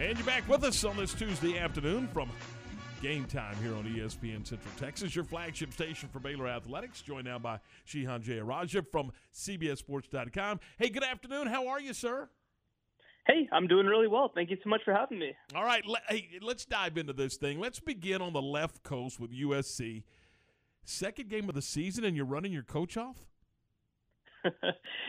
And you're back with us on this Tuesday afternoon from game time here on ESPN Central Texas, your flagship station for Baylor Athletics. Joined now by Shehan Jeyarajah from CBSSports.com. Hey, good afternoon. How are you, sir? Hey, I'm doing really well. Thank you so much for having me. All right, let, hey, let's dive into this thing. Let's begin on the left coast with USC. Second game of the season, and you're running your coach off?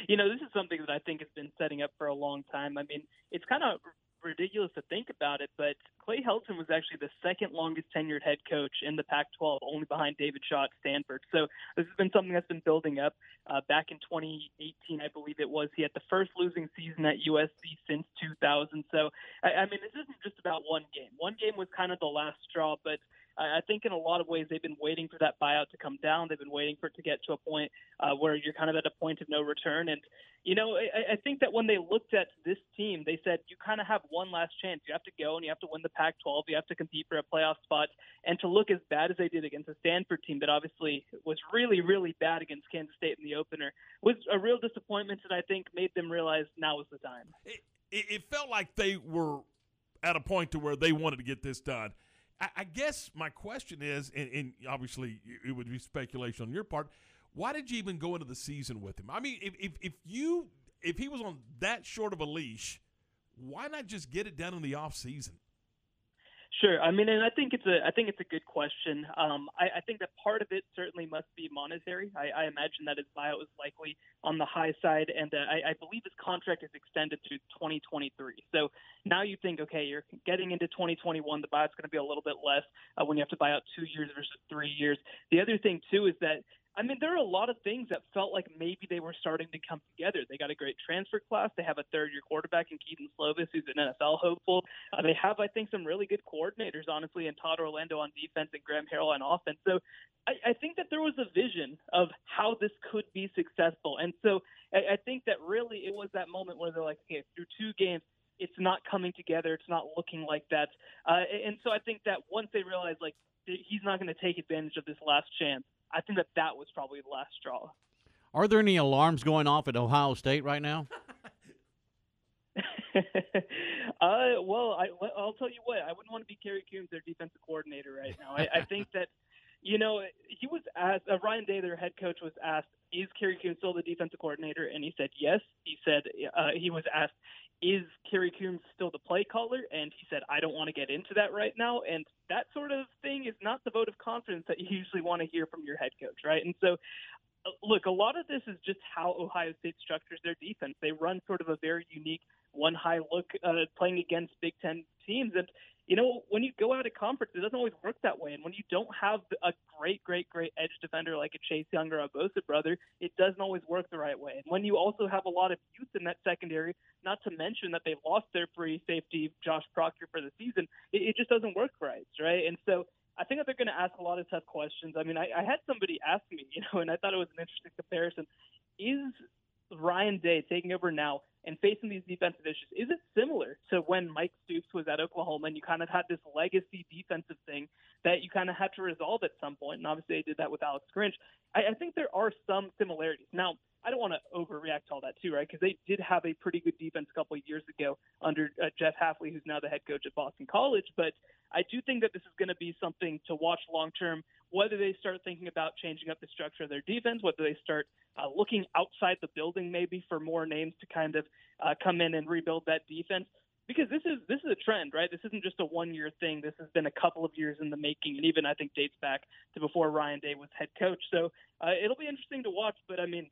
you know, this is something that I think has been setting up for a long time. I mean, it's kind of ridiculous to think about it, but Clay Helton was actually the second longest tenured head coach in the Pac 12, only behind David Shaw at Stanford. So this has been something that's been building up. Uh, back in 2018, I believe it was, he had the first losing season at USC since 2000. So, I, I mean, this isn't just about one game. One game was kind of the last straw, but I think in a lot of ways they've been waiting for that buyout to come down. They've been waiting for it to get to a point uh, where you're kind of at a point of no return. And you know, I, I think that when they looked at this team, they said you kind of have one last chance. You have to go and you have to win the Pac-12. You have to compete for a playoff spot. And to look as bad as they did against a Stanford team that obviously was really, really bad against Kansas State in the opener was a real disappointment. And I think made them realize now is the time. It, it felt like they were at a point to where they wanted to get this done. I, I guess my question is, and, and obviously it would be speculation on your part why did you even go into the season with him? I mean, if, if, if you if he was on that short of a leash, why not just get it done in the off season? Sure. I mean, and I think it's a I think it's a good question. Um, I, I think that part of it certainly must be monetary. I, I imagine that his buyout is likely on the high side, and uh, I, I believe his contract is extended to 2023. So now you think, okay, you're getting into 2021. The buyout's going to be a little bit less uh, when you have to buy out two years versus three years. The other thing too is that I mean, there are a lot of things that felt like maybe they were starting to come together. They got a great transfer class. They have a third year quarterback in Kedon Slovis, who's an NFL hopeful. Uh, they have, I think, some really good coordinators, honestly, in Todd Orlando on defense and Graham Harrell on offense. So I, I think that there was a vision of how this could be successful. And so I, I think that really it was that moment where they're like, okay, through two games, it's not coming together. It's not looking like that. Uh, and so I think that once they realized, like, he's not going to take advantage of this last chance, I think that that was probably the last straw. Are there any alarms going off at Ohio State right now? uh, well, I, I'll tell you what. I wouldn't want to be Kerry Coombs, their defensive coordinator, right now. I, I think that, you know, he was asked. Uh, Ryan Day, their head coach, was asked, "Is Kerry Coombs still the defensive coordinator?" And he said yes. He said uh, he was asked, "Is Kerry Coombs still the play caller?" And he said, "I don't want to get into that right now." And that sort of thing is not the vote of confidence that you usually want to hear from your head coach, right? And so, uh, look, a lot of this is just how Ohio State structures their defense. They run sort of a very unique one high look uh, playing against Big Ten teams, and you know, when you go out of conference, it doesn't always work that way. And when you don't have a great, great, great edge defender like a Chase Young or a Bosa brother, it doesn't always work the right way. And when you also have a lot of youth in that secondary, not to mention that they've lost their free safety, Josh Proctor, for the season, it, it just doesn't work right, right? And so I think that they're going to ask a lot of tough questions. I mean, I, I had somebody ask me, you know, and I thought it was an interesting comparison. Is Ryan Day taking over now and facing these defensive issues, is it similar to when Mike Stoops was at Oklahoma and you kind of had this legacy defensive thing that you kind of had to resolve at some point? And obviously, they did that with Alex Grinch. I, I think there are some similarities. Now, I don't want to overreact to all that too, right? Because they did have a pretty good defense a couple of years ago under uh, Jeff Hafley, who's now the head coach at Boston College. But I do think that this is going to be something to watch long term. Whether they start thinking about changing up the structure of their defense, whether they start uh, looking outside the building maybe for more names to kind of uh, come in and rebuild that defense because this is this is a trend, right? This isn't just a one year thing. This has been a couple of years in the making, and even I think dates back to before Ryan Day was head coach. So uh, it'll be interesting to watch. But I mean,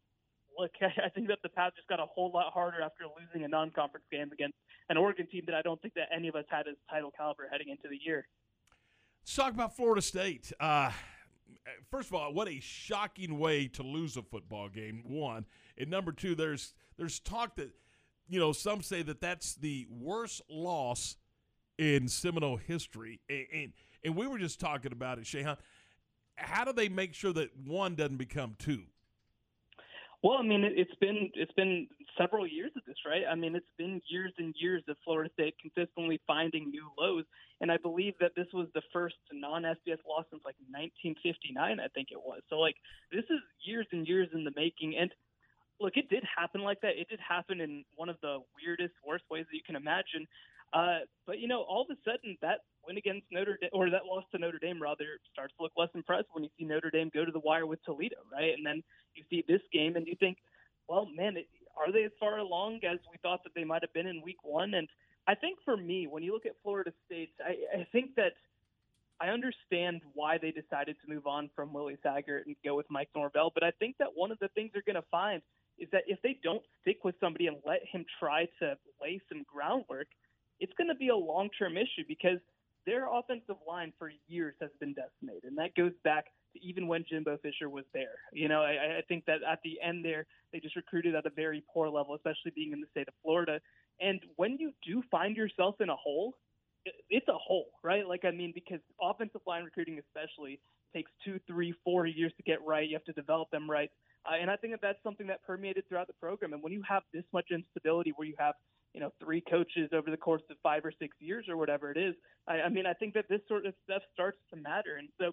look, I think that the path just got a whole lot harder after losing a non conference game against an Oregon team that I don't think that any of us had as title caliber heading into the year. Let's talk about Florida State. Uh, first of all, what a shocking way to lose a football game. One, and number two, there's there's talk that you know some say that that's the worst loss in Seminole history, and and, and we were just talking about it, Shehan. How do they make sure that one doesn't become two? Well, I mean, it's been it's been several years of this, right? I mean, it's been years and years of Florida State consistently finding new lows, and I believe that this was the first non-FBS loss since like 1959, I think it was. So, like, this is years and years in the making, and look, it did happen like that. It did happen in one of the weirdest, worst ways that you can imagine. Uh, but you know, all of a sudden that win against Notre Dame or that loss to Notre Dame rather starts to look less impressive when you see Notre Dame go to the wire with Toledo, right? And then you see this game and you think, well, man, it, are they as far along as we thought that they might have been in Week One? And I think for me, when you look at Florida State, I, I think that I understand why they decided to move on from Willie Taggart and go with Mike Norvell, but I think that one of the things they're going to find is that if they don't stick with somebody and let him try to lay some groundwork, it's going to be a long-term issue because their offensive line for years has been decimated, and that goes back to even when Jimbo Fisher was there. You know, I, I think that at the end there, they just recruited at a very poor level, especially being in the state of Florida. And when you do find yourself in a hole, it's a hole, right? Like, I mean, because offensive line recruiting, especially, takes two, three, four years to get right. You have to develop them right. Uh, and I think that that's something that permeated throughout the program. And when you have this much instability, where you have you know three coaches over the course of five or six years or whatever it is, I, I mean, I think that this sort of stuff starts to matter. And so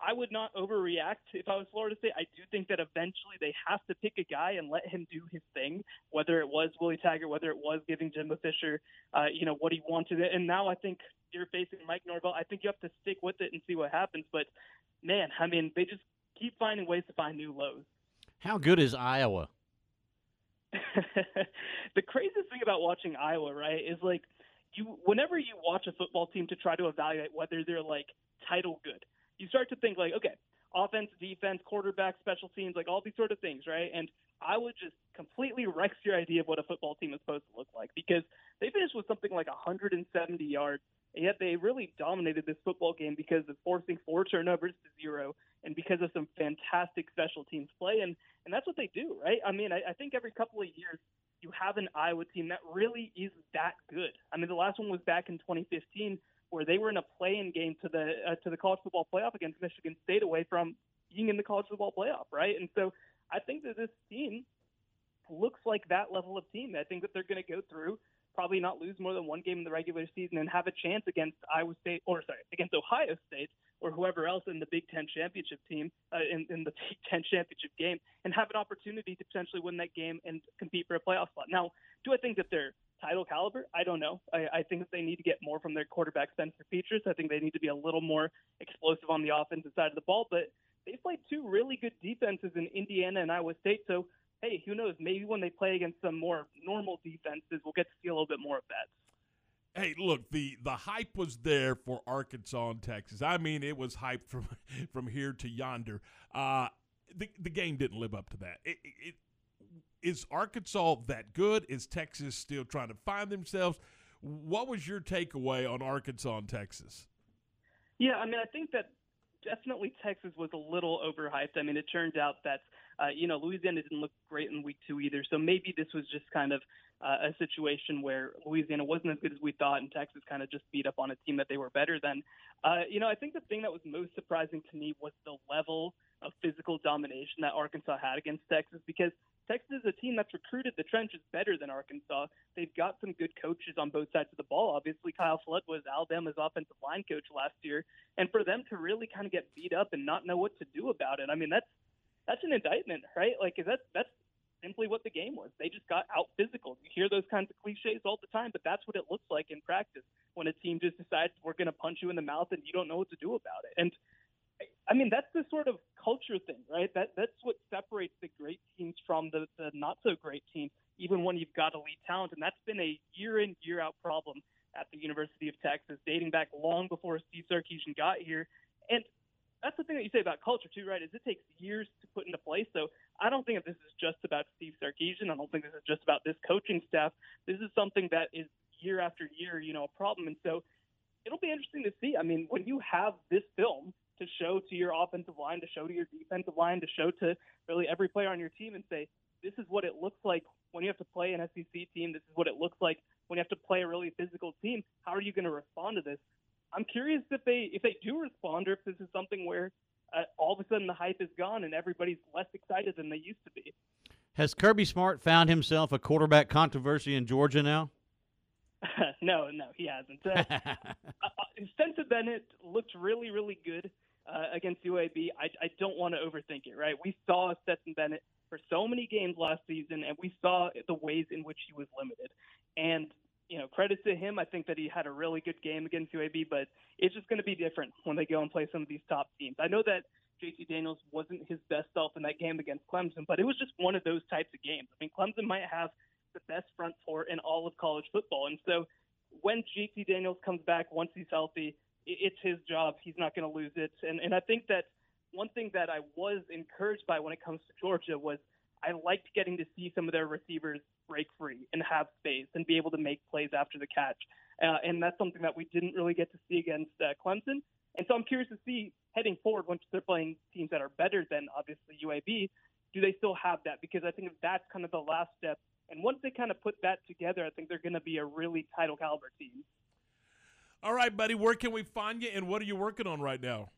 I would not overreact if I was Florida State. I do think that eventually they have to pick a guy and let him do his thing, whether it was Willie Taggart, whether it was giving Jimbo Fisher, uh, you know, what he wanted. And now I think you're facing Mike Norvell. I think you have to stick with it and see what happens. But man, I mean, they just keep finding ways to find new lows. How good is Iowa? the craziest thing about watching Iowa, right, is like you whenever you watch a football team to try to evaluate whether they're like title good you start to think like, okay, offense, defense, quarterback, special teams, like all these sort of things, right? And I would just completely wreck your idea of what a football team is supposed to look like because they finished with something like 170 yards, and yet they really dominated this football game because of forcing four turnovers to zero and because of some fantastic special teams play. And, and that's what they do, right? I mean, I, I think every couple of years you have an Iowa team that really is that good. I mean, the last one was back in 2015 where they were in a play-in game to the uh, to the college football playoff against Michigan State away from being in the college football playoff, right? And so I think that this team looks like that level of team. I think that they're going to go through, probably not lose more than one game in the regular season, and have a chance against Iowa State or sorry against Ohio State or whoever else in the Big Ten championship team uh, in, in the Big Ten championship game, and have an opportunity to potentially win that game and compete for a playoff spot. Now, do I think that they're title caliber? I don't know. I, I think they need to get more from their quarterback Spencer Petras. I think they need to be a little more explosive on the offensive side of the ball. But they've played two really good defenses in Indiana and Iowa State. So hey, who knows? Maybe when they play against some more normal defenses, we'll get to see a little bit more of that. Hey, look the the hype was there for Arkansas and Texas. I mean, it was hype from from here to yonder. Uh, the the game didn't live up to that. It, it, is Arkansas that good? Is Texas still trying to find themselves? What was your takeaway on Arkansas and Texas? Yeah, I mean, I think that definitely Texas was a little overhyped. I mean, it turned out that uh, you know Louisiana didn't look great in week two either, so maybe this was just kind of uh, a situation where Louisiana wasn't as good as we thought, and Texas kind of just beat up on a team that they were better than. Uh, you know, I think the thing that was most surprising to me was the level of physical domination that Arkansas had against Texas because team that's recruited the trenches better than Arkansas. They've got some good coaches on both sides of the ball. Obviously, Kyle Flood was Alabama's offensive line coach last year, and for them to really kind of get beat up and not know what to do about it, I mean that's that's an indictment, right? Like that's that's simply what the game was. They just got out physical. You hear those kinds of cliches all the time, but that's what it looks like in practice when a team just decides we're going to punch you in the mouth and you don't know what to do about it. And I mean, that's the sort of culture thing, right? That that's what separates the great teams from the, the not so great teams, even when you've got elite talent. And that's been a year in, year out problem at the University of Texas, dating back long before Steve Sarkisian got here. And that's the thing that you say about culture too, right? Is it takes years to put into place. So I don't think that this is just about Steve Sarkisian. I don't think this is just about this coaching staff. This is something that is year after year, you know, a problem. And so it'll be interesting to see. I mean, when you have this film to show to your offensive line, to show to your defensive line, to show to really every player on your team and say, this is what it looks like when you have to play an SEC team. This is what it looks like when you have to play a really physical team. How are you going to respond to this? I'm curious if they if they do respond or if this is something where uh, all of a sudden the hype is gone and everybody's less excited than they used to be. Has Kirby Smart found himself a quarterback controversy in Georgia now? no, no, he hasn't. Uh, uh, Stetson Bennett looked really, really good uh, against UAB. I, I don't want to overthink it, right? We saw Stetson Bennett for so many games last season, and we saw the ways in which he was limited. And you know, credit to him. I think that he had a really good game against UAB, but it's just going to be different when they go and play some of these top teams. I know that JT Daniels wasn't his best self in that game against Clemson, but it was just one of those types of games. I mean, Clemson might have the best front four in all of college football, and so when JT Daniels comes back, once he's healthy, it's his job. He's not going to lose it, and and I think that one thing that I was encouraged by when it comes to Georgia was I liked getting to see some of their receivers break free and have space and be able to make plays after the catch. Uh, and that's something that we didn't really get to see against uh, Clemson. And so I'm curious to see heading forward once they're playing teams that are better than obviously UAB, do they still have that? Because I think that's kind of the last step. And once they kind of put that together, I think they're going to be a really title caliber team. All right, buddy, where can we find you and what are you working on right now?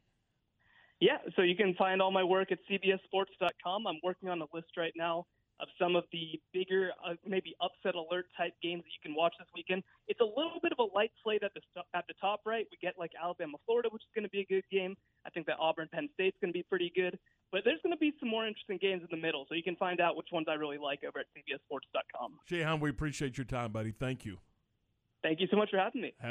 Yeah, so you can find all my work at cbssports.com. I'm working on a list right now of some of the bigger, uh, maybe upset alert type games that you can watch this weekend. It's a little bit of a light slate at the at the top right. We get like Alabama, Florida, which is going to be a good game. I think that Auburn, Penn State's going to be pretty good. But there's going to be some more interesting games in the middle, so you can find out which ones I really like over at cbssports.com. Shehan, we appreciate your time, buddy. Thank you. Thank you so much for having me. Have